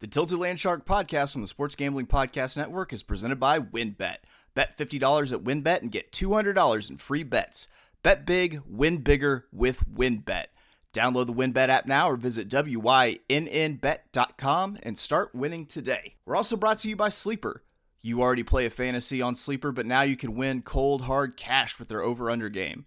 The Tilted Land Shark podcast on the Sports Gambling Podcast Network is presented by WynnBET. Bet $50 at WynnBET and get $200 in free bets. Bet big, win bigger with WynnBET. Download the WynnBET app now or visit WYNNBet.com and start winning today. We're also brought to you by Sleeper. You already play a fantasy on Sleeper, but now you can win cold, hard cash with their over-under game.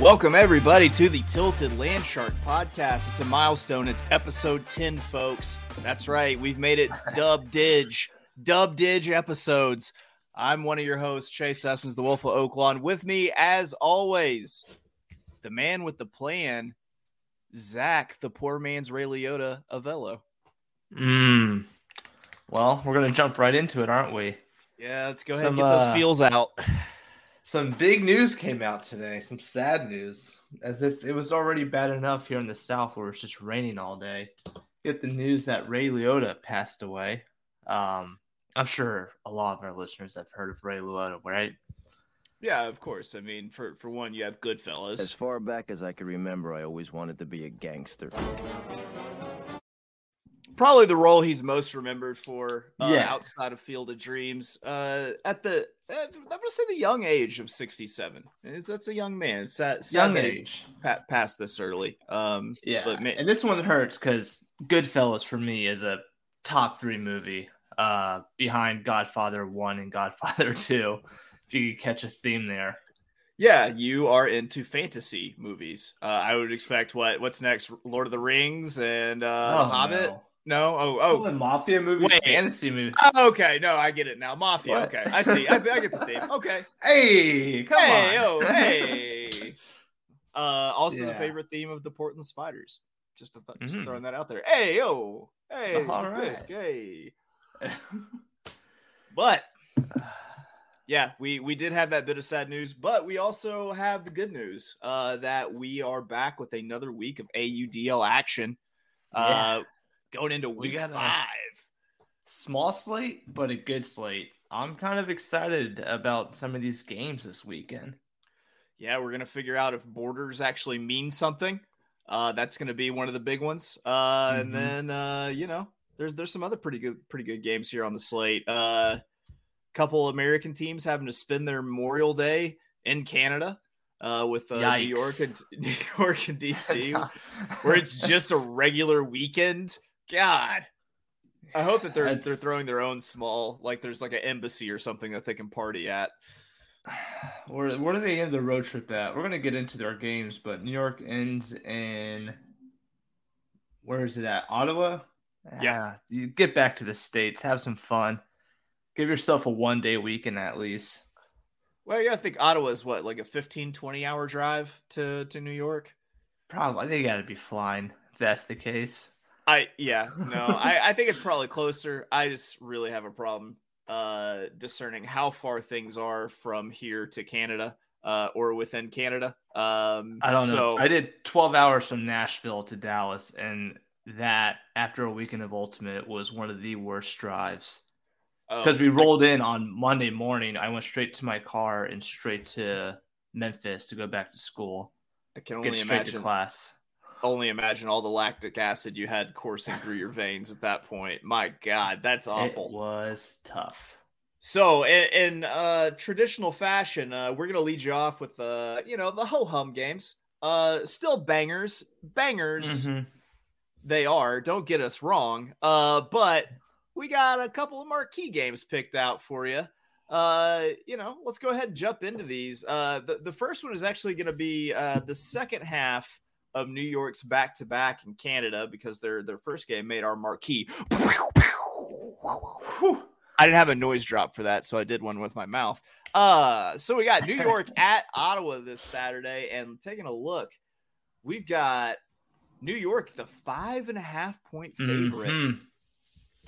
Welcome, everybody, to the Tilted Land Shark podcast. It's a milestone. It's episode 10, folks. That's right. We've made it dub dig, dub dig episodes. I'm one of your hosts, Chase Essens, the Wolf of Oaklawn. With me, as always, the man with the plan, Zach, the poor man's Ray Liotta Avello. Mm. Well, we're going to jump right into it, aren't we? Yeah, let's go ahead Some, and get those uh, feels out. Some big news came out today. Some sad news, as if it was already bad enough here in the South where it's just raining all day. Get the news that Ray Liotta passed away. Um, I'm sure a lot of our listeners have heard of Ray Liotta, right? Yeah, of course. I mean, for for one, you have Goodfellas. As far back as I can remember, I always wanted to be a gangster probably the role he's most remembered for uh, yeah. outside of Field of Dreams. Uh, at the uh, I'm gonna say the young age of 67. That's a young man. Sad, sad young age. Pa- passed this early. Um, yeah, but man- and this one hurts because Goodfellas for me is a top three movie uh, behind Godfather One and Godfather Two. If you could catch a theme there. Yeah, you are into fantasy movies. Uh, I would expect what what's next? Lord of the Rings and uh, oh, Hobbit. No. No. Oh, oh. oh mafia movie, Wait. fantasy movie. Oh, okay. No, I get it now. Mafia. What? Okay, I see. I, I, get the theme. Okay. Hey, come hey, on. Oh, hey. uh, also yeah. the favorite theme of the Portland Spiders. Just, th- mm-hmm. just throwing that out there. Hey, yo. Hey, all right. Hey. but yeah, we we did have that bit of sad news, but we also have the good news uh, that we are back with another week of AUDL action. Uh, yeah going into week we got five. Small slate, but a good slate. I'm kind of excited about some of these games this weekend. Yeah, we're gonna figure out if borders actually mean something. Uh, that's gonna be one of the big ones. Uh, mm-hmm. and then uh, you know, there's there's some other pretty good pretty good games here on the slate. Uh, couple American teams having to spend their Memorial Day in Canada uh, with uh, New York and New York and DC, where it's just a regular weekend God. I hope that they're That's... they're throwing their own small, like there's like an embassy or something that they can party at. Where where do they end the road trip at? We're gonna get into their games, but New York ends in where is it at? Ottawa? Yeah. Ah, you get back to the States, have some fun. Give yourself a one day weekend at least. Well, you gotta think Ottawa is what, like a 15, 20 hour drive to, to New York? Probably. They gotta be flying if that's the case. I yeah no I I think it's probably closer. I just really have a problem uh discerning how far things are from here to Canada uh or within Canada. Um I don't know. So, I did 12 hours from Nashville to Dallas and that after a weekend of ultimate was one of the worst drives. Because oh, we rolled in on Monday morning. I went straight to my car and straight to Memphis to go back to school. I can only get straight imagine. to class only imagine all the lactic acid you had coursing through your veins at that point. My God, that's awful. It was tough. So, in, in uh, traditional fashion, uh, we're gonna lead you off with uh, you know the ho hum games. Uh, still bangers, bangers. Mm-hmm. They are. Don't get us wrong. Uh, but we got a couple of marquee games picked out for you. Uh, you know, let's go ahead and jump into these. Uh, the the first one is actually going to be uh the second half of New York's back to back in Canada because their their first game made our marquee. I didn't have a noise drop for that, so I did one with my mouth. Uh, so we got New York at Ottawa this Saturday, and taking a look, we've got New York, the five and a half point favorite. Mm-hmm.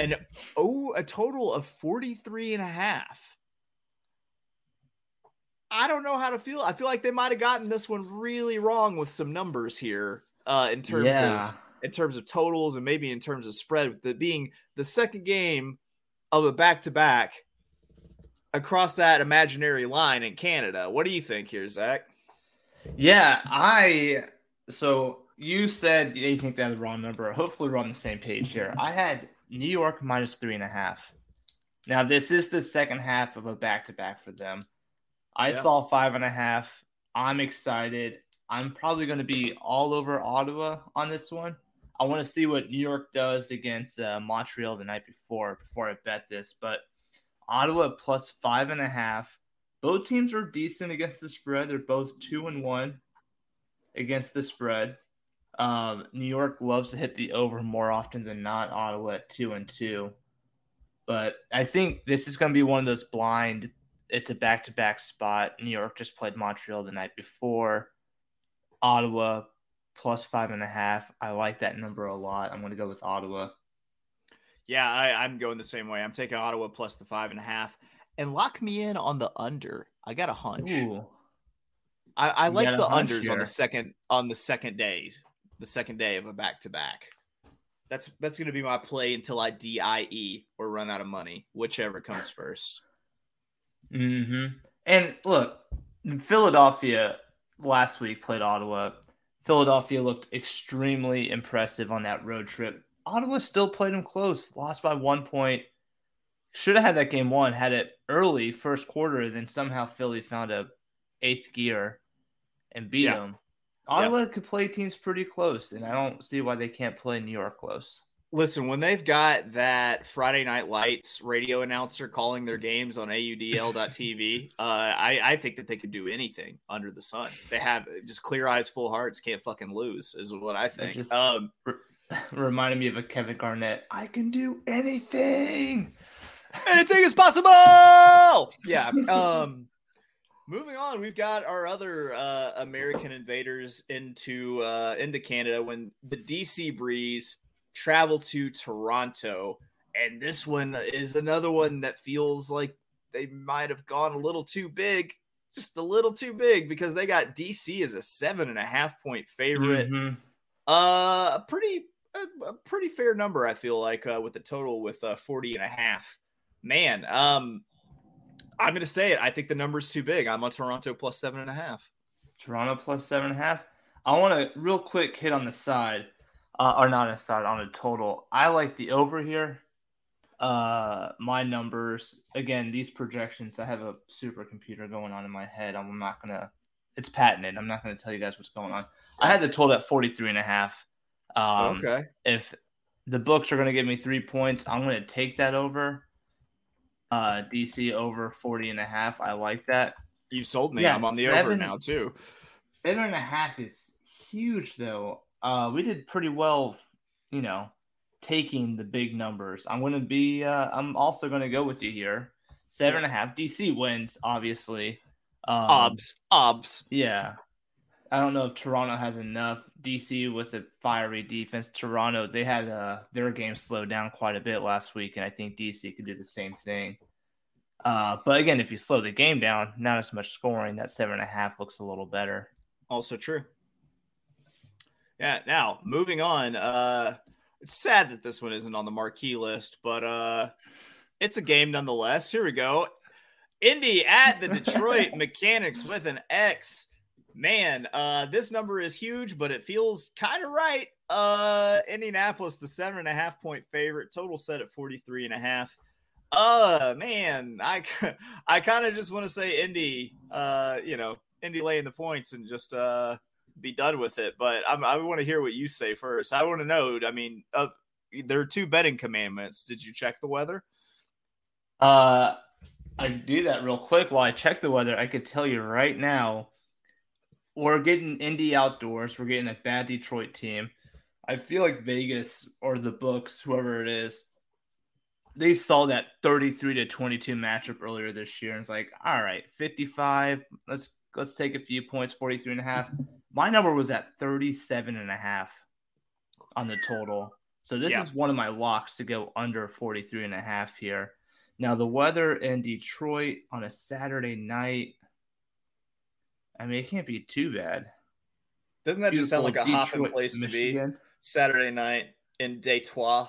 and oh, a total of 43 and a half. I don't know how to feel. I feel like they might have gotten this one really wrong with some numbers here uh, in terms Yeah. of in terms of totals and maybe in terms of spread, with it being the second game of a back to back across that imaginary line in Canada. What do you think here, Zach? Yeah, I so you said you think they had the wrong number. Hopefully, we're on the same page here. I had New York minus three and a half. Now, this is the second half of a back to back for them. I Yeah. saw five and a half. I'm excited. I'm probably going to be all over Ottawa on this one. I want to see what New York does against uh, Montreal the night before before I bet this. But Ottawa plus five and a half. Both teams are decent against the spread. They're both two and one against the spread. Um, New York loves to hit the over more often than not. Ottawa at two and two, but I think this is going to be one of those blind. It's a back-to-back spot. New York just played Montreal the night before. Ottawa plus five and a half. I like that number a lot. I'm going to go with Ottawa. Yeah, I, I'm going the same way. I'm taking Ottawa plus the five and a half and lock me in on the under. I got a hunch. Ooh, I, I like the unders on the second on the second days, the second day of a back to back. That's that's gonna be my play until I DIE or run out of money, whichever comes first. Hmm And look, Philadelphia last week played Ottawa. Philadelphia looked extremely impressive on that road trip. Ottawa still played them close, lost by one point. Should have had that game won, had it early first quarter, then somehow Philly found a eighth gear and beat Yeah. them. Ottawa could play teams pretty close, and I don't see why they can't play New York close. Listen, when they've got that Friday Night Lights radio announcer calling their games on AUDL.TV, uh, I, I think that they could do anything under the sun. They have just clear eyes, full hearts, can't fucking lose, is what I think. just- um, Reminded me of a Kevin Garnett. I can do anything. anything is possible. Yeah. Um moving on, we've got our other uh American invaders into uh into Canada when the DC Breeze travel to Toronto. And this one is another one that feels like they might have gone a little too big, just a little too big because they got DC as a seven and a half point favorite. Mhm. Uh, a pretty a, a pretty fair number, I feel like, uh, with the total with uh, 40 and a half. Man, um, I'm gonna say it. I think the number's too big. I'm on Toronto plus seven and a half. Toronto plus seven and a half. I want to real quick hit on the side, uh, or not a side on a total. I like the over here. Uh, my numbers again. These projections. I have a supercomputer going on in my head. I'm not gonna. It's patented. I'm not gonna tell you guys what's going on. I had the total at 43 and a half. Um, okay. if the books are going to give me three points, I'm going to take that over. Uh, DC over 40 and a half. I like that. You sold me. Yeah, I'm on the over seven- now too. Seven and a half is huge, though. Uh, we did pretty well, you know, taking the big numbers. I'm going to be, uh, I'm also going to go with you here. Seven and a half. DC wins, obviously. Um, Obs, obs. Yeah. I don't know if Toronto has enough. DC with a fiery defense. Toronto, they had uh, their game slowed down quite a bit last week, and I think DC could do the same thing. Uh, but again, if you slow the game down, not as much scoring. That seven and a half looks a little better. Also true. Yeah. Now moving on. Uh, it's sad that this one isn't on the marquee list, but uh, it's a game nonetheless. Here we go. Indy at the Detroit Mechanics with an X. Man, uh, this number is huge, but it feels kind of right. Uh, Indianapolis, the seven and a half point favorite, total set at 43 and a half. Uh, man, I, I kind of just want to say Indy, uh, you know, Indy laying the points and just, uh, be done with it. But I'm, I want to hear what you say first. I want to know. I mean, uh, there are two betting commandments. Did you check the weather? Uh, I do that real quick while I check the weather. I could tell you right now, we're getting Indy outdoors. We're getting a bad Detroit team. I feel like Vegas or the books, whoever it is, they saw that 33 to 22 matchup earlier this year and it's like, all right, 55. Let's let's take a few points, 43 and a half. My number was at 37 and a half on the total. So this Yeah. is one of my locks to go under 43 and a half here. Now the weather in Detroit on a Saturday night. I mean, it can't be too bad. Doesn't that just sound like a Beautiful hopping Detroit, place to be? Saturday night in Detroit.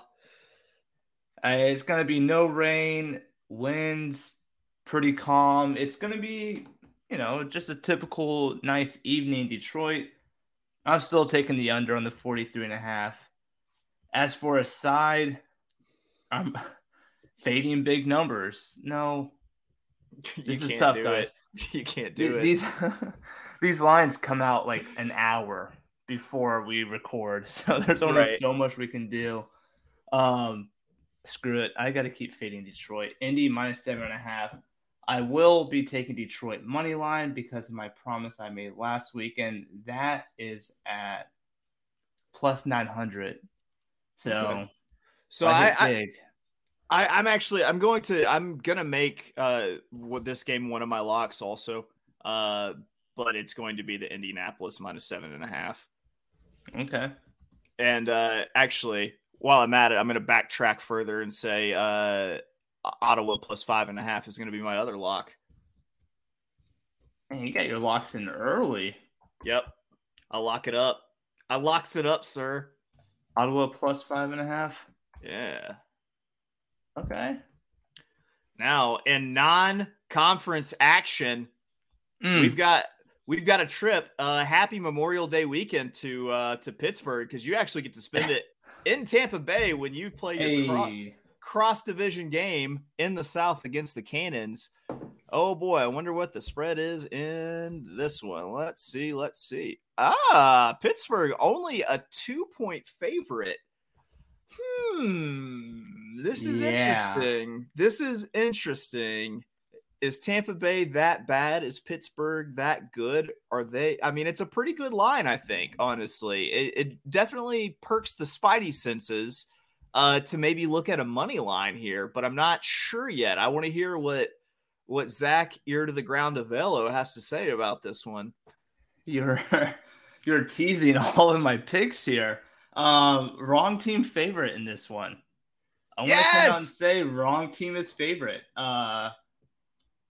Uh, it's gonna be no rain, winds, pretty calm. It's gonna be, you know, just a typical nice evening in Detroit. I'm still taking the under on the 43 and a half. As for a side, I'm fading big numbers. No, You this is tough, guys. it. You can't do it. These these lines come out like an hour before we record, so there's only Right. so much we can do. Um, screw it. I got to keep fading Detroit. Indy minus seven and a half. I will be taking Detroit money line because of my promise I made last week, and that is at plus nine hundred. So, Okay. so I I, I. I, I'm actually I'm going to I'm gonna make uh with this game one of my locks also. Uh, but it's going to be the Indianapolis minus seven and a half. okay. And uh, actually, while I'm at it, I'm going to backtrack further and say uh, Ottawa plus five and a half is going to be my other lock. Man, you got your locks in early. Yep, I'll lock it up. I locks it up, sir. Ottawa plus five and a half. Yeah. Okay. Now in non-conference action, Mm. we've got we've got a trip. Uh, happy Memorial Day weekend to uh, to Pittsburgh because you actually get to spend it in Tampa Bay when you play your Hey. Cross division game in the South against the Cannons. Oh boy, I wonder what the spread is in this one. Let's see. Let's see. Ah, Pittsburgh only a two point favorite. Hmm. This is Yeah. interesting. This is interesting. Is Tampa Bay that bad? Is Pittsburgh that good? Are they? I mean, it's a pretty good line, I think, honestly. It, it definitely perks the spidey senses uh, to maybe look at a money line here, but I'm not sure yet. I want to hear what what Zach ear to the ground Avello has to say about this one. You're you're teasing all of my picks here. Um, wrong team favorite in this one. I want to come out and Yes! say wrong team is favorite. Uh,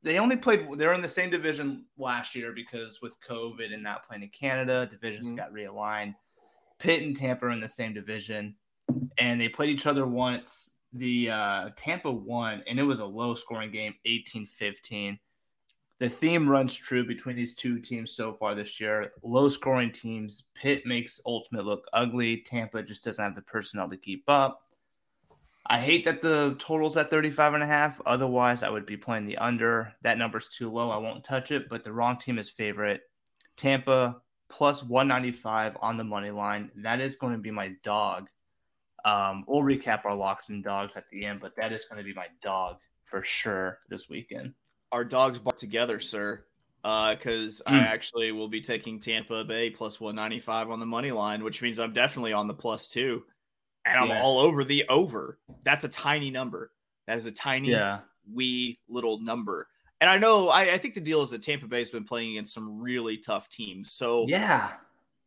they only played. They're in the same division last year because with COVID and not playing in Canada, divisions Mhm. got realigned. Pitt and Tampa are in the same division, and they played each other once. The uh, Tampa won, and it was a low scoring game, 18-15 the theme runs true between these two teams so far this year. Low scoring teams. Pitt makes Ultimate look ugly. Tampa just doesn't have the personnel to keep up. I hate that the total's at 35 and a half. Otherwise, I would be playing the under. That number's too low. I won't touch it, but the wrong team is favorite. Tampa plus 195 on the money line. That is going to be my dog. Um, we'll recap our locks and dogs at the end, but that is going to be my dog for sure this weekend. Our dogs bark together, sir. Because I Mm. actually will be taking Tampa Bay plus 195 on the money line, which means I'm definitely on the plus two. And I'm Yes. all over the over. That's a tiny number. That is a tiny Yeah. wee little number. And I know I, I think the deal is that Tampa Bay's been playing against some really tough teams. So Yeah.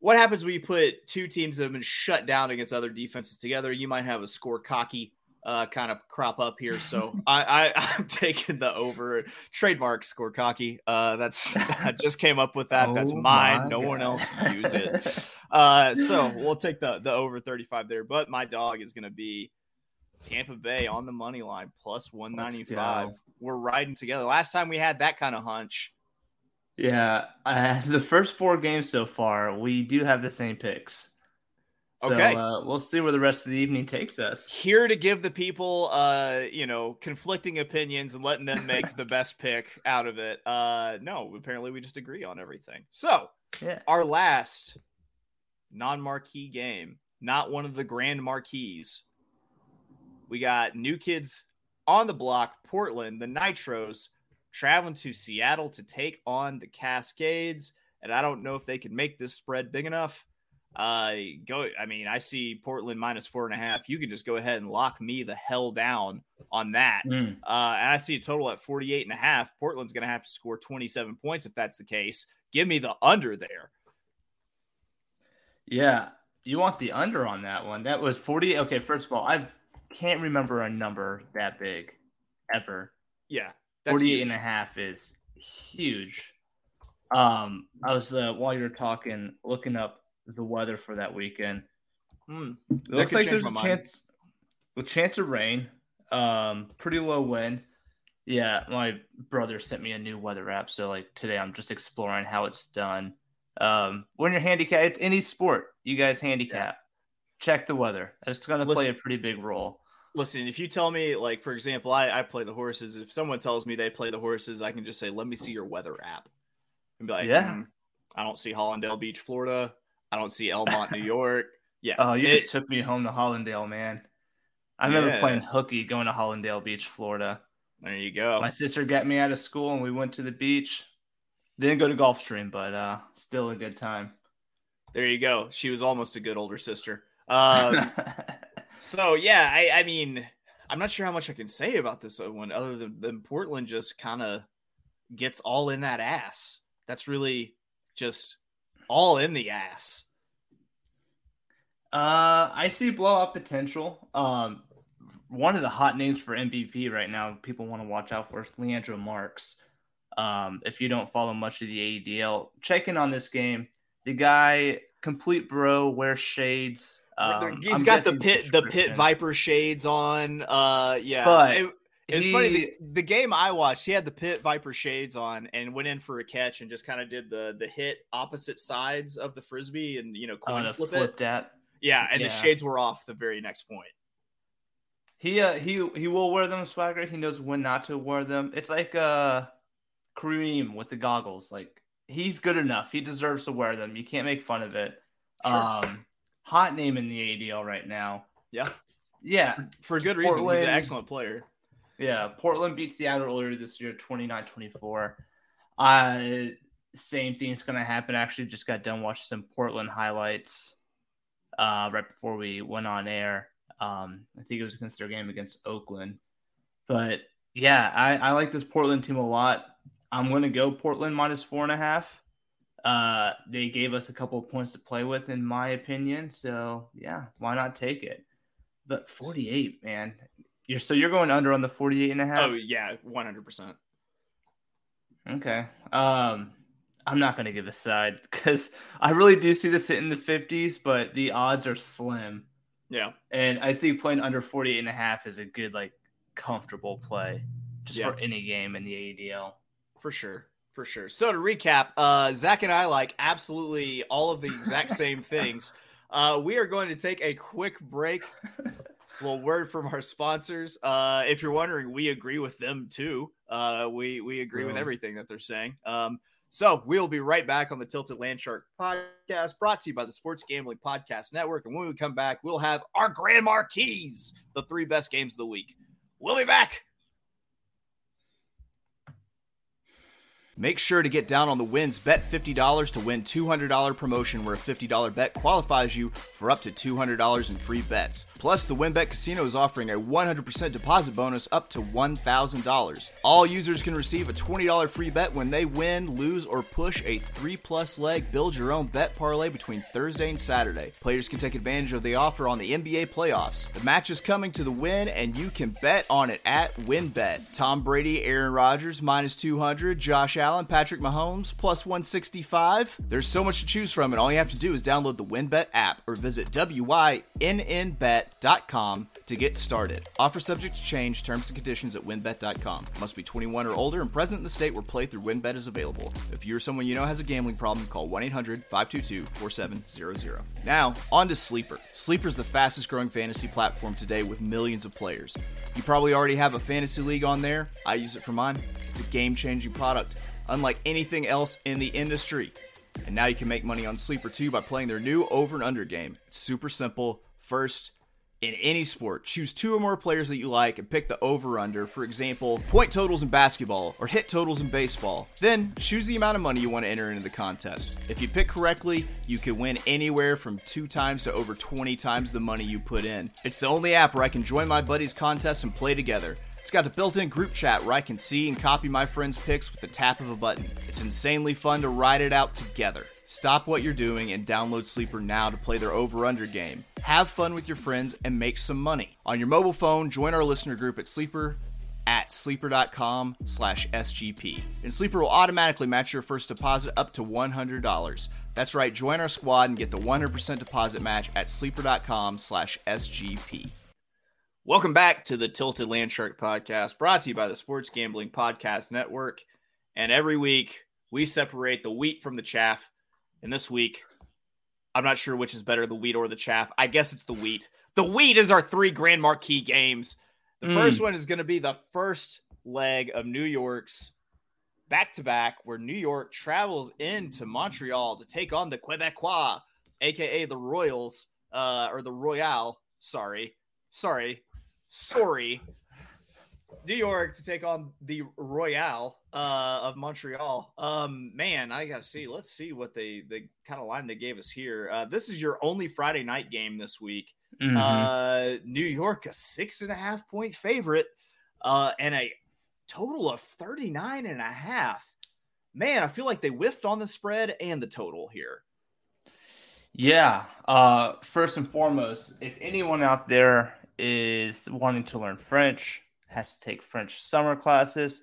What happens when you put two teams that have been shut down against other defenses together? You might have a score cocky uh, kind of crop up here. So I, I I'm taking the over trademark score cocky. Uh, that's I just came up with that. that's Oh mine. my No one else can use it. Uh, so we'll take the the over 35 there. But my dog is going to be Tampa Bay on the money line plus 195. We're riding together. Last time we had that kind of hunch. Yeah. Uh, the first four games so far, we do have the same picks. So, Okay. uh, we'll see where the rest of the evening takes us. here to give the people uh you know conflicting opinions and letting them make the best pick out of it uh no apparently we just agree on everything so Yeah. our last non-marquee game not one of the grand marquees we got new kids on the block portland the nitros traveling to seattle to take on the cascades and i don't know if they can make this spread big enough uh go i mean i see portland minus four and a half you can just go ahead and lock me the hell down on that Mm. uh and i see a total at 48 and a half portland's gonna have to score 27 points if that's the case give me the under there Yeah. You want the under on that one? That was 40. Okay, first of all, I can't remember a number that big ever. Yeah. 48 huge. and a half is huge. Um, I was uh, while you're talking looking up the weather for that weekend. Hmm. It That looks like there's a mind. chance with chance of rain. Um, pretty low wind. Yeah, my brother sent me a new weather app, so like today I'm just exploring how it's done. Um, when you're handicapped, it's any sport. You guys handicap. Check the weather. It's going to play a pretty big role. Listen, if you tell me, like, for example, I, I play the horses. If someone tells me they play the horses, I can just say, let me see your weather app. And be like, Yeah. "Hmm, I don't see Hallandale Beach, Florida. I don't see Elmont, New York. Yeah. Oh, you it- just took me home to Hallandale, man. I remember Yeah. playing hooky going to Hallandale Beach, Florida. there you go. My sister got me out of school and we went to the beach. Didn't go to Gulfstream, but uh, still a good time. There you go. She was almost a good older sister. Um, so yeah, I, I mean, I'm not sure how much I can say about this one other than, than Portland just kind of gets all in that ass. That's really just all in the ass. Uh, I see blowout potential. Um, one of the hot names for MVP right now, people want to watch out for is Leandro Marx. Um, if you don't follow much of the AUDL, check in on this game. The guy, complete bro, wears shades. Um, He's I'm got the pit the pit viper shades on. Uh, yeah, But it, it he- funny. The, the game I watched, he had the pit viper shades on and went in for a catch and just kind of did the the hit opposite sides of the frisbee and you know coin flip, flip it. that. Yeah, and the shades were off the very next point. He uh, he he will wear them swagger. He knows when not to wear them. It's like uh Kareem with the goggles. Like he's good enough. He deserves to wear them. You can't make fun of it. Sure. Um hot name in the ADL right now. Yeah, Yeah. for good reason. He's an excellent player. Yeah. Portland beats Seattle earlier this year, 29-24. Uh same thing's gonna happen. Actually just got done watching some Portland highlights uh right before we went on air. Um, I think it was against their game against Oakland. But yeah, I, I like this Portland team a lot. I'm gonna go Portland minus four and a half. Uh, they gave us a couple of points to play with, in my opinion. So yeah, why not take it? But 48, man. You're so you're going under on the 48 and a half. Oh yeah, one hundred percent. Okay. Um, I'm not gonna give a side because I really do see this hitting the 50s, but the odds are slim. Yeah, And I think playing under 48 and a half is a good, like, comfortable play just Yeah. for any game in the ADL. for sure. For sure. So to recap, uh, Zach and I like absolutely all of the exact same things. Uh, we are going to take a quick break. little word from our sponsors. Uh, if you're wondering, we agree with them too. Uh, we we agree with everything that they're saying. Um, so we'll be right back on the Tilted Land Shark podcast, brought to you by the Sports Gambling Podcast Network. And when we come back, we'll have our Grand Marquis, the three best games of the week. We'll be back. Make sure to get down on the wins. Bet $50 to win $200 promotion where a $50 bet qualifies you for up to $200 in free bets. Plus, the WynnBET Casino is offering a 100% deposit bonus up to $1,000. All users can receive a $20 free bet when they win, lose, or push a 3 plus leg build your own bet parlay between Thursday and Saturday. Players can take advantage of the offer on the NBA playoffs. The match is coming to the win, and you can bet on it at WynnBET. Tom Brady, Aaron Rodgers, minus 200, Josh Allen, Patrick Mahomes, plus 165. There's so much to choose from, and all you have to do is download the WynnBET app or visit WYNNBet.com to get started. Offer subject to change, terms and conditions at WynnBET.com. Must be 21 or older and present in the state where play through WynnBET is available. If you or someone you know has a gambling problem, call 1 800 522 4700. Now, on to Sleeper. Sleeper is the fastest growing fantasy platform today with millions of players. You probably already have a fantasy league on there. I use it for mine. It's a game changing product, unlike anything else in the industry. And now you can make money on Sleeper too by playing their new over and under game. It's super simple. First, in any sport, choose two or more players that you like and pick the over under. For example, point totals in basketball or hit totals in baseball. Then choose the amount of money you want to enter into the contest. If you pick correctly, you can win anywhere from two times to over 20 times the money you put in. It's the only app where I can join my buddies' contests and play together. It's got a built in group chat where I can see and copy my friends' picks with the tap of a button. It's insanely fun to ride it out together. Stop what you're doing and download Sleeper now to play their over under game. Have fun with your friends and make some money. On your mobile phone, join our listener group at Sleeper at sleeper.com slash SGP. And Sleeper will automatically match your first deposit up to $100. That's right, join our squad and get the 100% deposit match at sleeper.com slash SGP. Welcome back to the Tilted Landshark podcast, brought to you by the Sports Gambling Podcast Network. And every week, we separate the wheat from the chaff. And this week, I'm not sure which is better, the wheat or the chaff. I guess it's the wheat. The wheat is our three grand marquee games. The mm. first one is going to be the first leg of New York's back to back, where New York travels into Montreal to take on the Quebecois, aka the Royals, uh, or the Royale. Sorry, sorry, sorry. New York to take on the Royale uh, of Montreal. Um, man, I gotta see. Let's see what they the kind of line they gave us here. Uh, this is your only Friday night game this week. Mm-hmm. Uh, New York, a six and a half point favorite, uh, and a total of 39 and a half. Man, I feel like they whiffed on the spread and the total here. Yeah. Uh, first and foremost, if anyone out there is wanting to learn French, has to take French summer classes,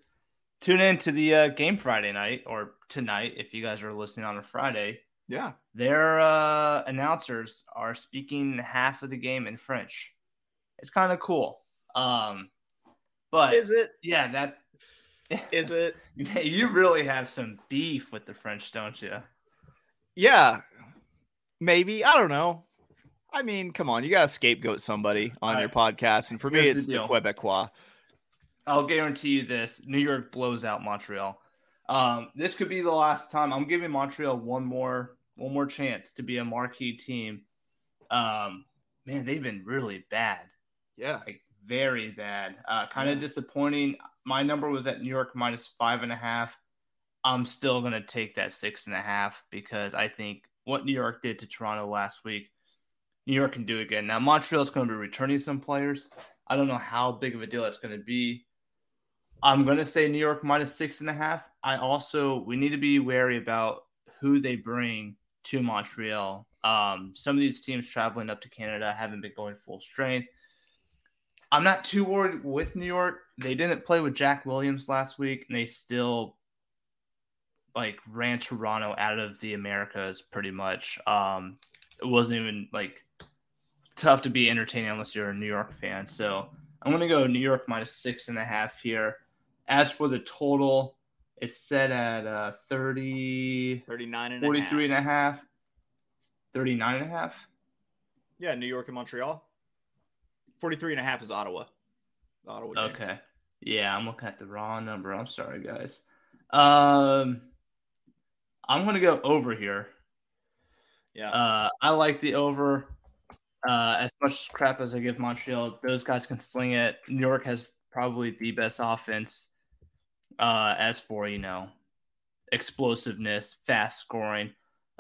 tune in to the uh, game Friday night or tonight if you guys are listening on a Friday. Yeah. Their uh, announcers are speaking half of the game in French. It's kind of cool. Um, but is it? Yeah, that is it. you really have some beef with the French, don't you? Yeah, maybe. I don't know. I mean, come on, you got to scapegoat somebody on your podcast, and for Here's me, it's the, the Quebecois. I'll guarantee you this: New York blows out Montreal. Um, this could be the last time. I'm giving Montreal one more one more chance to be a marquee team. Um, man, they've been really bad. Yeah, like very bad. Uh, kind of yeah. disappointing. My number was at New York minus five and a half. I'm still gonna take that six and a half because I think what New York did to Toronto last week, New York can do again. Now Montreal is going to be returning some players. I don't know how big of a deal that's going to be. I'm going to say New York minus six and a half. I also we need to be wary about who they bring to Montreal. Um, some of these teams traveling up to Canada haven't been going full strength. I'm not too worried with New York. They didn't play with Jack Williams last week, and they still like ran Toronto out of the Americas pretty much. Um, it wasn't even like tough to be entertaining unless you're a New York fan. So I'm gonna go New York minus six and a half here. As for the total, it's set at uh 30 39 and 43 and a half. 39 and a half? Yeah new york and montreal. 43 and a half is ottawa. Ottawa game. okay. Yeah i'm looking at the wrong number. I'm sorry guys. Um i'm gonna go over here. Yeah. Uh i like the over uh as much crap as i give montreal those guys can sling it new york has probably the best offense uh, as for you know explosiveness, fast scoring.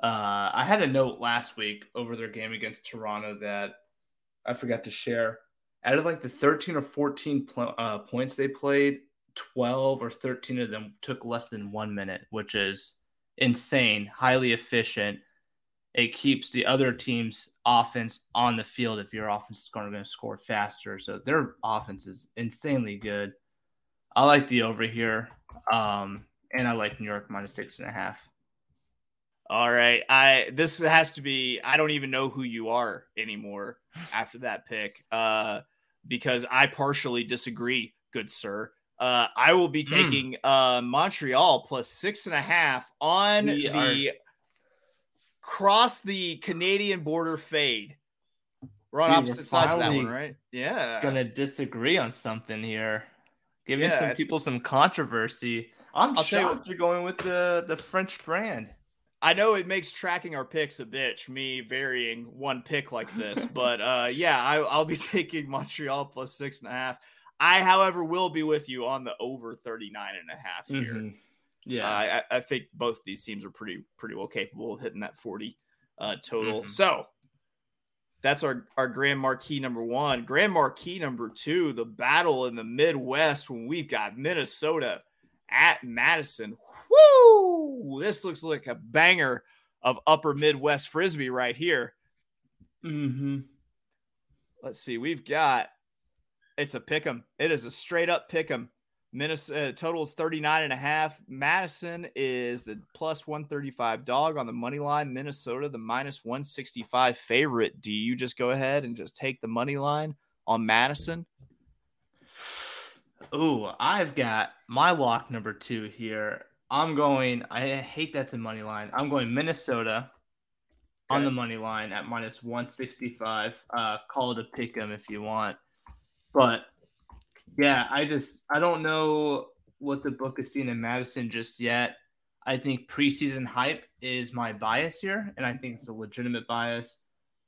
Uh, I had a note last week over their game against Toronto that I forgot to share. Out of like the 13 or 14 pl- uh, points they played, 12 or 13 of them took less than one minute, which is insane, highly efficient. It keeps the other team's offense on the field if your offense is going to score faster. So their offense is insanely good. I like the over here. Um, and I like New York minus six and a half. All right. I this has to be I don't even know who you are anymore after that pick. Uh because I partially disagree, good sir. Uh I will be hmm. taking mm. uh Montreal plus six and a half on we the are... cross the Canadian border fade. We're on Dude, opposite sides of that one, right? Yeah. Gonna disagree on something here giving yeah, some people some controversy. I'm I'll shocked you, you're going with the the French brand. I know it makes tracking our picks a bitch, me varying one pick like this, but uh, yeah, I, will be taking Montreal plus six and a half. I, however, will be with you on the over 39 and a half here. Mm-hmm. Yeah, uh, I, I, think both these teams are pretty pretty well capable of hitting that 40 uh, total. Mm-hmm. So that's our, our Grand Marquee number one. Grand Marquee number two, the battle in the Midwest when we've got Minnesota at Madison. Woo! This looks like a banger of upper Midwest frisbee right here. Mm-hmm. Let's see. We've got it's a pick 'em. It is a straight up pick 'em. Minnesota uh, total is 39 and a half. Madison is the plus 135 dog on the money line. Minnesota, the minus 165 favorite. Do you just go ahead and just take the money line on Madison? Ooh, I've got my lock number two here. I'm going, I hate that's a money line. I'm going Minnesota okay. on the money line at minus 165. Uh, call it a pick 'em if you want. But yeah, I just I don't know what the book is seeing in Madison just yet. I think preseason hype is my bias here, and I think it's a legitimate bias.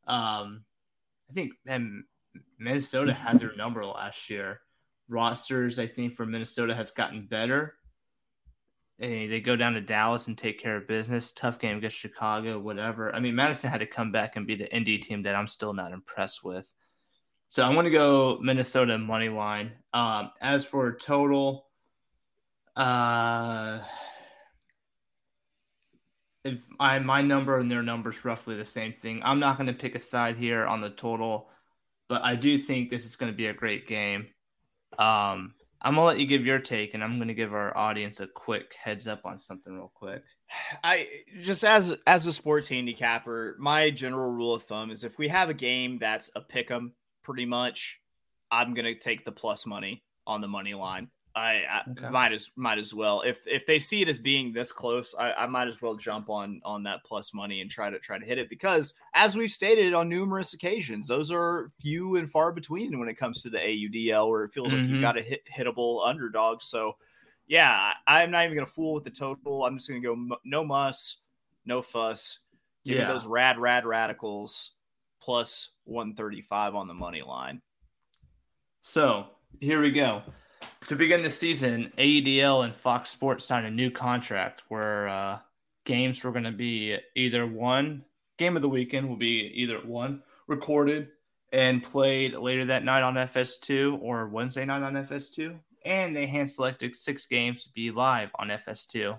Um, I think and Minnesota had their number last year. Rosters, I think, for Minnesota has gotten better. And they go down to Dallas and take care of business. Tough game against Chicago, whatever. I mean, Madison had to come back and be the Indy team that I'm still not impressed with. So I'm going to go Minnesota money line. Um, as for total, uh, if I my number and their numbers roughly the same thing. I'm not going to pick a side here on the total, but I do think this is going to be a great game. Um, I'm gonna let you give your take, and I'm gonna give our audience a quick heads up on something real quick. I just as as a sports handicapper, my general rule of thumb is if we have a game that's a pick 'em pretty much. I'm gonna take the plus money on the money line. I, I okay. might as might as well if if they see it as being this close, I, I, might as well jump on on that plus money and try to try to hit it because as we've stated on numerous occasions, those are few and far between when it comes to the AUDL where it feels mm-hmm. like you've got a hit hittable underdog. So yeah, I'm not even gonna fool with the total. I'm just gonna go no muss, no fuss. Give yeah. me those rad rad radicals plus 135 on the money line. So here we go. To begin the season, AUDL and Fox Sports signed a new contract where uh, games were going to be either one game of the weekend will be either one recorded and played later that night on FS2 or Wednesday night on FS2. And they hand selected six games to be live on FS2.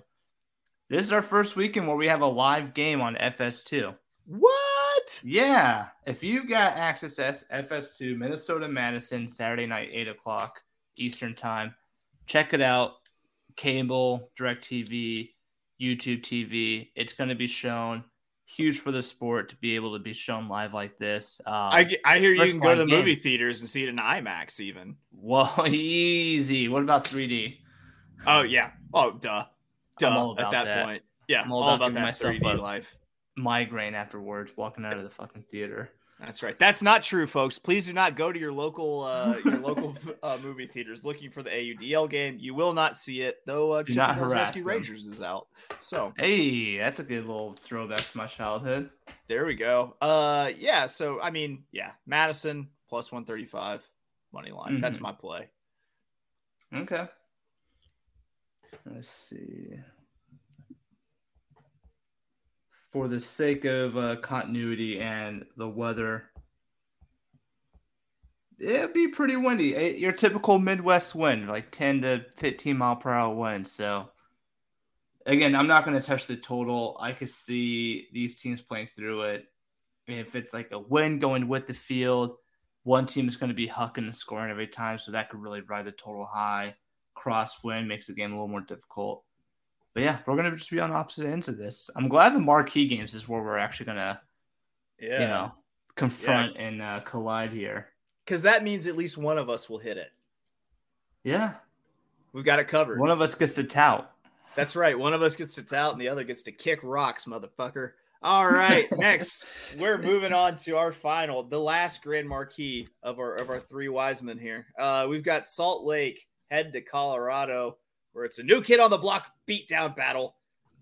This is our first weekend where we have a live game on FS2. What? What? Yeah. If you've got access to FS2, Minnesota Madison, Saturday night, 8 o'clock Eastern Time, check it out. Cable, DirecTV, YouTube TV. It's going to be shown. Huge for the sport to be able to be shown live like this. Um, I, I hear you can go to the game. movie theaters and see it in IMAX even. Well, easy. What about 3D? Oh, yeah. Oh, duh. Duh. At that, that, point. Yeah. I'm all, all about, about that 3D life migraine afterwards walking out of the fucking theater. That's right. That's not true, folks. Please do not go to your local uh, your local uh, movie theaters looking for the AUDL game. You will not see it, though. Uh, do not harass Rescue them. Rangers is out. So hey, that's a good little throwback to my childhood. There we go. Uh, yeah. So I mean, yeah, Madison plus one thirty five money line. Mm-hmm. That's my play. Okay. Let's see for the sake of uh, continuity and the weather, it'd be pretty windy. Your typical Midwest wind, like 10 to 15 mile per hour wind. So, again, I'm not going to touch the total. I could see these teams playing through it. If it's like a wind going with the field, one team is going to be hucking and scoring every time. So that could really ride the total high. Crosswind makes the game a little more difficult. But yeah, we're gonna just be on opposite ends of this. I'm glad the marquee games is where we're actually gonna, yeah. you know, confront yeah. and uh, collide here. Because that means at least one of us will hit it. Yeah, we've got it covered. One of us gets to tout. That's right. One of us gets to tout, and the other gets to kick rocks, motherfucker. All right, next we're moving on to our final, the last grand marquee of our of our three wise men here. Uh, we've got Salt Lake head to Colorado where it's a new kid on the block beatdown battle.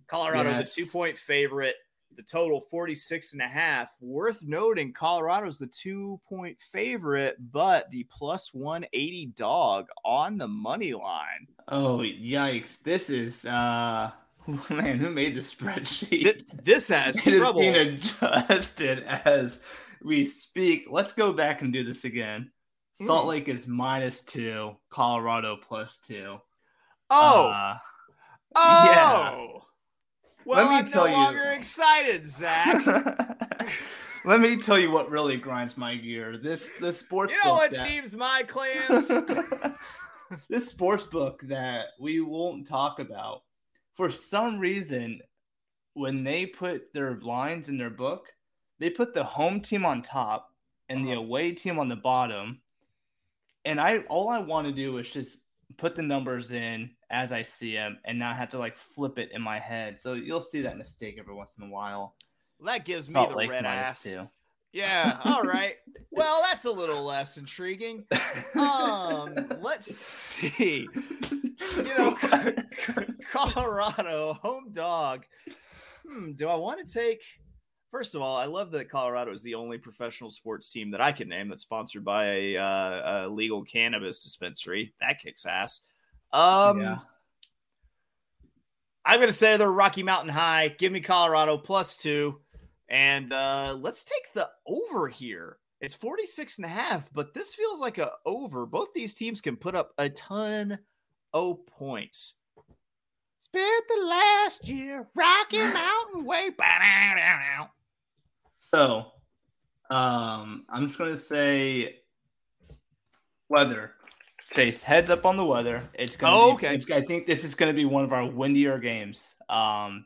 Colorado, yes. the two point favorite, the total 46 and a half. Worth noting, Colorado's the two point favorite, but the plus 180 dog on the money line. Oh, yikes. This is, uh, man, who made the spreadsheet? This, this has it trouble. being adjusted as we speak. Let's go back and do this again. Salt hmm. Lake is minus two, Colorado plus two. Oh. Uh, oh. Yeah. Well, me I'm tell no you- longer excited, Zach. Let me tell you what really grinds my gear. This this sports you know book what that- seems my clams? this sports book that we won't talk about. For some reason, when they put their lines in their book, they put the home team on top and the Uh-huh. away team on the bottom. And I all I want to do is just put the numbers in as I see them and not have to like flip it in my head. So you'll see that mistake every once in a while. that gives me the Lake red ass. two. Yeah. All right. well, that's a little less intriguing. Um, let's see. You know, Colorado home dog. Hmm, do I want to take? First of all, I love that Colorado is the only professional sports team that I can name that's sponsored by a, uh, a legal cannabis dispensary. That kicks ass. Um, Yeah. I'm going to say they're Rocky Mountain High. Give me Colorado plus two. And uh, let's take the over here. It's 46 and a half, but this feels like a over. Both these teams can put up a ton of points. Spent the last year Rocky Mountain way. So, um, I'm just gonna say weather. Chase, heads up on the weather. It's gonna. Oh, be, okay. it's- I think this is gonna be one of our windier games. Um,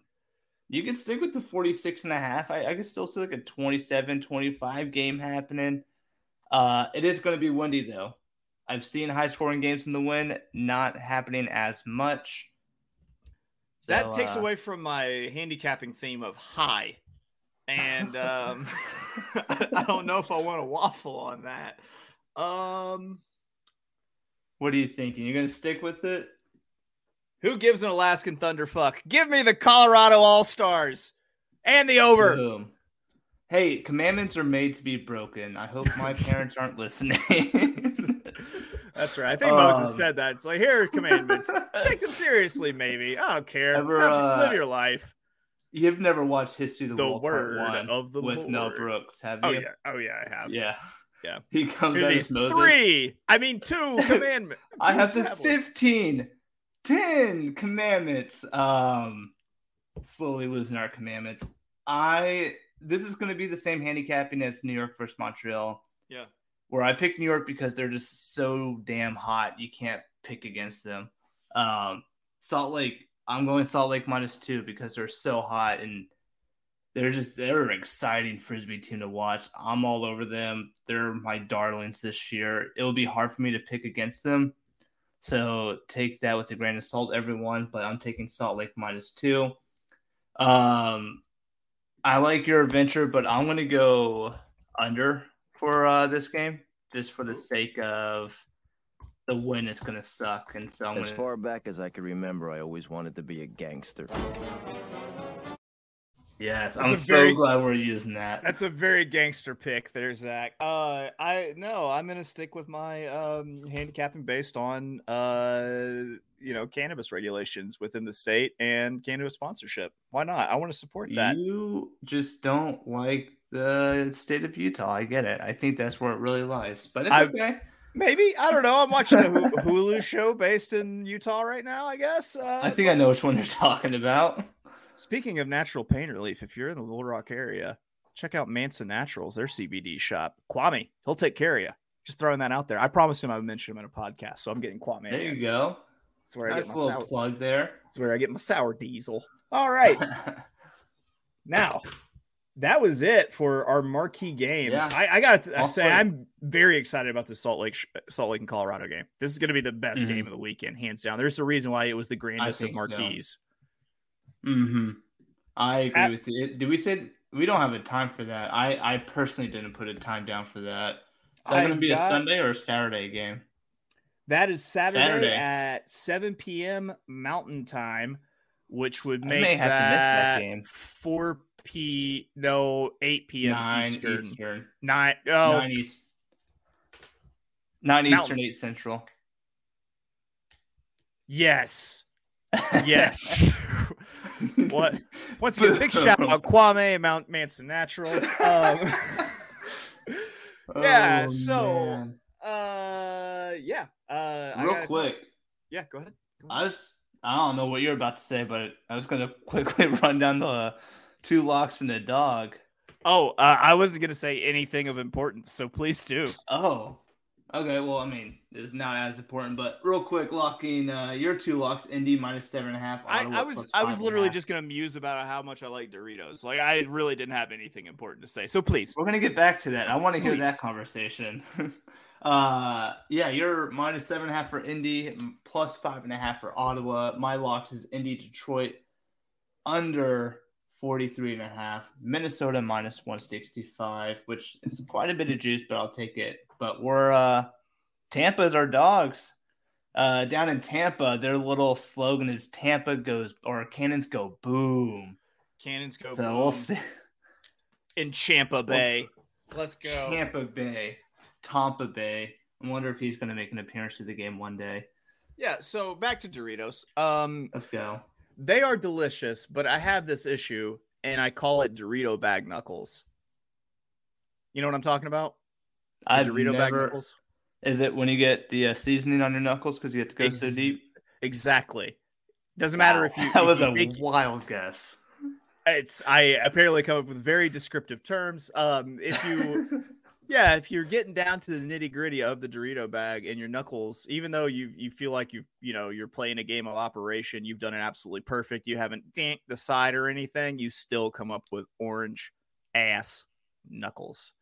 you can stick with the 46 and a half. I, I can still see like a 27, 25 game happening. Uh, it is gonna be windy though. I've seen high scoring games in the wind, not happening as much. That takes uh, away from my handicapping theme of high. And um, I don't know if I want to waffle on that. Um, What are you thinking? You're gonna stick with it? who gives an Alaskan Thunder fuck? Give me the Colorado All Stars and the over. Boom. Hey, commandments are made to be broken. I hope my parents aren't listening. That's right. I think Moses Um, said that. It's like, here are commandments. Take them seriously, maybe. I don't care. Ever, Have- uh, live your life. You've never watched History of the, The World word Part One of the with Mel Brooks, have you? Oh yeah. Oh yeah, I have. Yeah. Yeah. He comes Here are out these as Moses. three. I mean, two commandments. I two have the tablets. 15, 10 commandments. Um, slowly losing our commandments. I this is going to be the same handicapping as New York versus Montreal. Yeah. Where I picked New York because they're just so damn hot. You can't pick against them. Um, Salt Lake. I'm going Salt Lake minus two because they're so hot and they're just they're an exciting frisbee team to watch. I'm all over them. They're my darlings this year. It'll be hard for me to pick against them. So take that with a grain of salt, everyone. But I'm taking Salt Lake minus two. Um, I like your adventure, but I'm gonna go under for uh, this game, just for the sake of the win. is gonna suck, and so I'm As gonna. far back as I can remember, I always wanted to be a gangster. yes, That's I'm so very- glad we're using that. That's a very gangster pick there, Zach. Uh, I no, I'm gonna stick with my um handicapping based on uh you know cannabis regulations within the state and cannabis sponsorship. Why not? I want to support that. You just don't like the state of Utah. I get it. I think that's where it really lies, but it's I- okay. Maybe I don't know. I'm watching a Hulu show based in Utah right now. I guess. Uh, I think I know which one you're talking about. Speaking of natural pain relief, if you're in the Little Rock area, check out Manson Naturals, their CBD shop. Kwame, he'll take care of you. Just throwing that out there. I promised him I would mention him in a podcast, so I'm getting Kwame. There you go. That's where I get my little sour. plug there. That's where I get my sour diesel. All right, now that was it for our marquee games. Yeah. I, I got to say. I'm very excited about the Salt Lake, Salt Lake and Colorado game. This is going to be the best Mhm. game of the weekend, hands down. There's a reason why it was the grandest of think so. marquees. hmm I agree At- with you. Did we say we don't have a time for that? I I personally didn't put a time down for that. Is that going to be got- a Sunday or a Saturday game? That is Saturday, Saturday. at 7 p.m. Mountain Time, which would make may have to miss that that game. 4 p. No, 8 p.m. Nine Eastern. Eastern. Nine. Oh, Nine East. Nine Mountain. Eastern, eight Central. yes, yes. what? Once again, big shout out Kwame Mount Manson Naturals. Um, Yeah, Oh, so- man. uh, yeah. Uh, real quick, talk- yeah, go ahead. Go I ahead. was I don't know what you're about to say, but I was going to quickly run down the two locks and a dog. Oh, uh, I wasn't going to say anything of importance, so please do. Oh, okay. Well, I mean, it's not as important, but real quick, locking uh, your two locks, Indy minus seven and a half. I, I was I was literally just going to muse about how much I like Doritos. Like I really didn't have anything important to say. So please, we're gonna get back to that. I want to hear that conversation. Uh, yeah, you're minus seven and a half for Indy, plus five and a half for Ottawa. My locks is Indy, Detroit, under 43 and a half. Minnesota minus 165, which is quite a bit of juice, but I'll take it. But we're uh Tampa's our dogs. Uh down in Tampa, their little slogan is Tampa goes or cannons go boom. Cannons go so boom. we'll see. In Champa Bay. Let's go. Tampa Bay. Tampa Bay. I wonder if he's going to make an appearance to the game one day. Yeah. So back to Doritos. Um, let's go. They are delicious, but I have this issue, and I call it Dorito bag knuckles. You know what I'm talking about? I Dorito never... bag knuckles. Is it when you get the uh, seasoning on your knuckles because you have to go Ex- so deep? Exactly. Doesn't wow. matter if you. That if was you a think... wild guess. It's I apparently come up with very descriptive terms. Um, if you yeah, if you're getting down to the nitty gritty of the Dorito bag and your knuckles, even though you you feel like you you know you're playing a game of operation, you've done it absolutely perfect. You haven't danked the side or anything. You still come up with orange ass knuckles.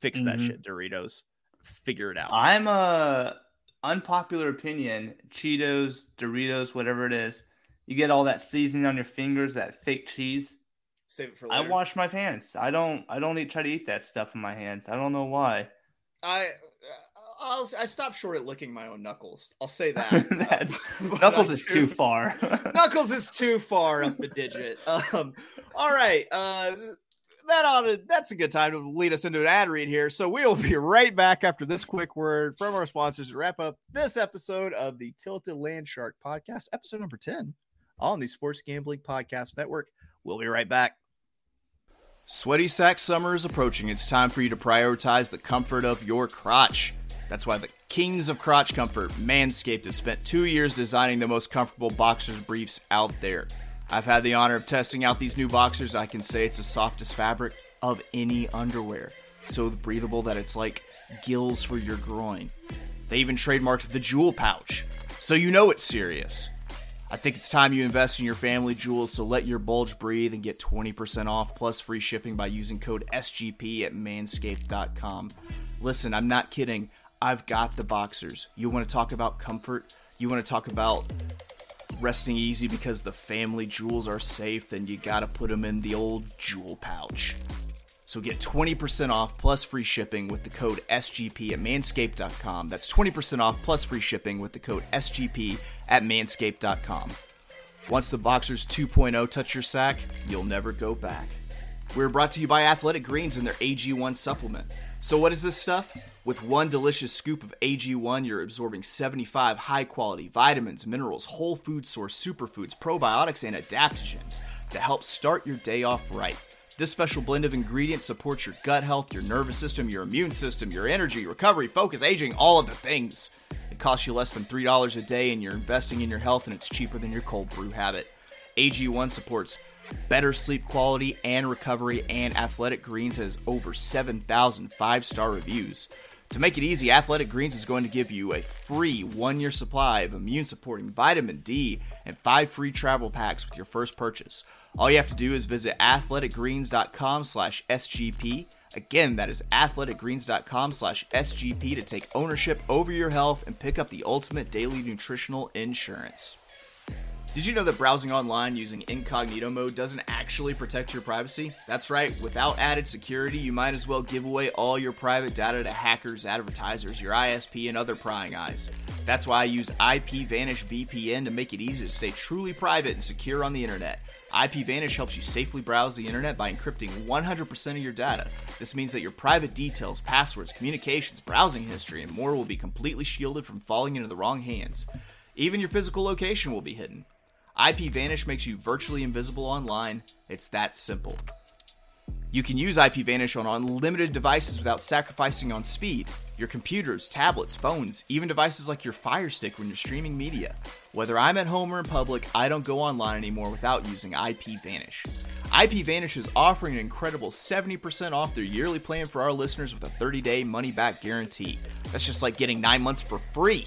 Fix that mm-hmm. shit, Doritos. Figure it out. I'm a unpopular opinion. Cheetos, Doritos, whatever it is, you get all that seasoning on your fingers, that fake cheese. Save it for later. I wash my hands. I don't. I don't eat, try to eat that stuff in my hands. I don't know why. I. Uh, I'll, I stop short at licking my own knuckles. I'll say that. knuckles is too, too far. knuckles is too far up the digit. Um, all right. Uh, that ought to, that's a good time to lead us into an ad read here. So we will be right back after this quick word from our sponsors to wrap up this episode of the Tilted Land Shark podcast, episode number 10 on the Sports Gambling Podcast Network. We'll be right back. Sweaty sack summer is approaching. It's time for you to prioritize the comfort of your crotch. That's why the kings of crotch comfort, Manscaped, have spent two years designing the most comfortable boxers briefs out there. I've had the honor of testing out these new boxers. I can say it's the softest fabric of any underwear. So breathable that it's like gills for your groin. They even trademarked the jewel pouch. So you know it's serious. I think it's time you invest in your family jewels, so let your bulge breathe and get 20% off plus free shipping by using code SGP at manscaped.com. Listen, I'm not kidding. I've got the boxers. You want to talk about comfort? You want to talk about resting easy because the family jewels are safe? Then you got to put them in the old jewel pouch. So get 20% off plus free shipping with the code SGP at manscaped.com. That's 20% off plus free shipping with the code SGP at manscaped.com. Once the Boxers 2.0 touch your sack, you'll never go back. We're brought to you by Athletic Greens and their AG1 supplement. So, what is this stuff? With one delicious scoop of AG1, you're absorbing 75 high quality vitamins, minerals, whole food source superfoods, probiotics, and adaptogens to help start your day off right. This special blend of ingredients supports your gut health, your nervous system, your immune system, your energy, recovery, focus, aging, all of the things. It costs you less than $3 a day and you're investing in your health and it's cheaper than your cold brew habit. AG1 supports better sleep quality and recovery, and Athletic Greens has over 7,000 five star reviews. To make it easy, Athletic Greens is going to give you a free one year supply of immune supporting vitamin D and five free travel packs with your first purchase. All you have to do is visit athleticgreens.com slash SGP. Again, that is athleticgreens.com slash SGP to take ownership over your health and pick up the ultimate daily nutritional insurance. Did you know that browsing online using incognito mode doesn't actually protect your privacy? That's right, without added security, you might as well give away all your private data to hackers, advertisers, your ISP, and other prying eyes. That's why I use IPVanish VPN to make it easy to stay truly private and secure on the internet. IPVanish helps you safely browse the internet by encrypting 100% of your data. This means that your private details, passwords, communications, browsing history, and more will be completely shielded from falling into the wrong hands. Even your physical location will be hidden. IPVanish makes you virtually invisible online. It's that simple. You can use IP Vanish on unlimited devices without sacrificing on speed. Your computers, tablets, phones, even devices like your Fire Stick when you're streaming media. Whether I'm at home or in public, I don't go online anymore without using IP Vanish. IP Vanish is offering an incredible 70% off their yearly plan for our listeners with a 30 day money back guarantee. That's just like getting nine months for free.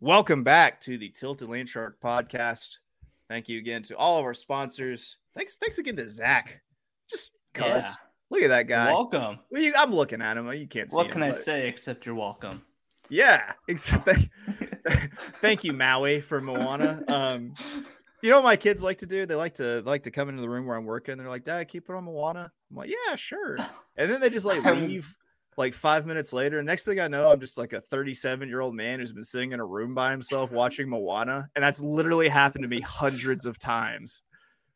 Welcome back to the Tilted Land Shark podcast. Thank you again to all of our sponsors. Thanks, thanks again to Zach. Just cuz. Yeah. Look at that guy. Welcome. Well, you, I'm looking at him. You can't see What him, can I say except you're welcome? Yeah, except thank, thank you, Maui, for Moana. Um, you know what my kids like to do? They like to like to come into the room where I'm working. They're like, "Dad, keep it on Moana." I'm like, "Yeah, sure." And then they just like leave. Like five minutes later, next thing I know, I'm just like a 37 year old man who's been sitting in a room by himself watching Moana, and that's literally happened to me hundreds of times.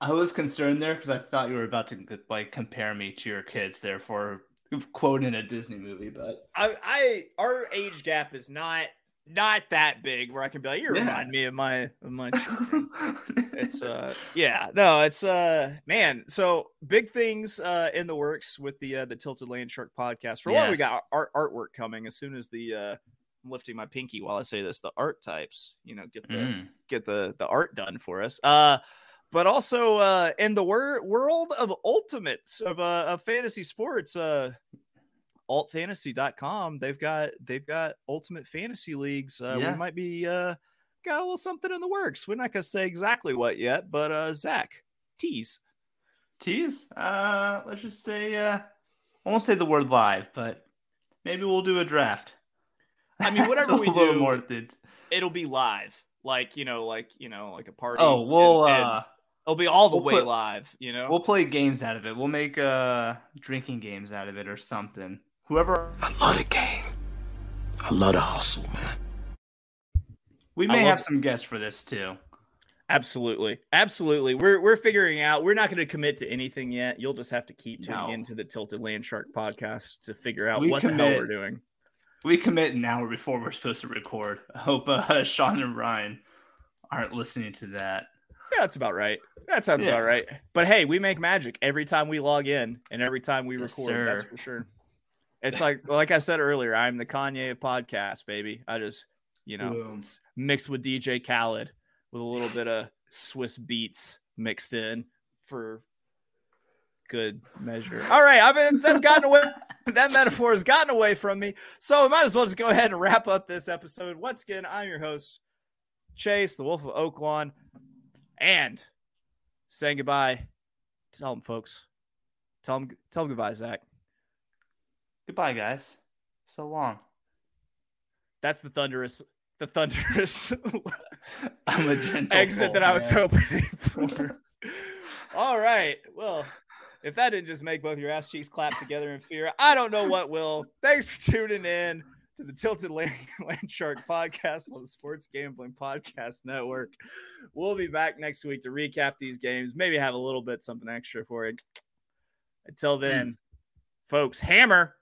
I was concerned there because I thought you were about to like compare me to your kids, therefore quoting a Disney movie. But I, I our age gap is not not that big where I can be like, you Yeah. remind me of my of my it's uh yeah no it's uh man so big things uh in the works with the uh the tilted land shark podcast for one we got art artwork coming as soon as the uh i'm lifting my pinky while i say this the art types you know get the Mm. get the the art done for us uh but also uh in the wor- world of ultimates of uh of fantasy sports uh altfantasy.com they've got they've got ultimate fantasy leagues uh Yeah. we might be uh got a little something in the works we're not gonna say exactly what yet but uh zach tease tease. Uh, let's just say uh, I won't say the word live, but maybe we'll do a draft. I mean, whatever we do- more than- it'll be live like you know like you know like a party Oh, we'll and- and uh, it'll be all the we'll way put- live you know we'll play games out of it. We'll make uh drinking games out of it or something. Whoever I love the game. I love the hustle, man. we may love have some guests for this too. Absolutely. Absolutely. We're we're figuring out. We're not going to commit to anything yet. You'll just have to keep tuning No. into the Tilted Land Shark podcast to figure out We what the hell we're doing. We commit an hour before we're supposed to record. I hope uh, Sean and Ryan aren't listening to that. Yeah, that's about right. That sounds Yeah. about right. But hey, we make magic every time we log in and every time we Yes, record. That's for sure. It's like like I said earlier, I'm the Kanye of podcast, baby. I just, you know, Boom. mixed with DJ Khaled with a little bit of Swizz Beatz mixed in for good measure. All right, I mean that's gotten away. That metaphor has gotten away from me, so we might as well just go ahead and wrap up this episode. Once again, I'm your host, Chase, the Wolf of Oaklawn, and saying goodbye. Tell them, folks. Tell them, tell them goodbye, Zach. Goodbye, guys. So long. That's the thunderous, the thunderous exit that I was man. hoping for. All right. Well, if that didn't just make both your ass cheeks clap together in fear, I don't know what will. Thanks for tuning in to the Tilted Land, Land Shark podcast on the Sports Gambling Podcast Network. We'll be back next week to recap these games, maybe have a little bit something extra for you. Until then, hmm. folks, hammer.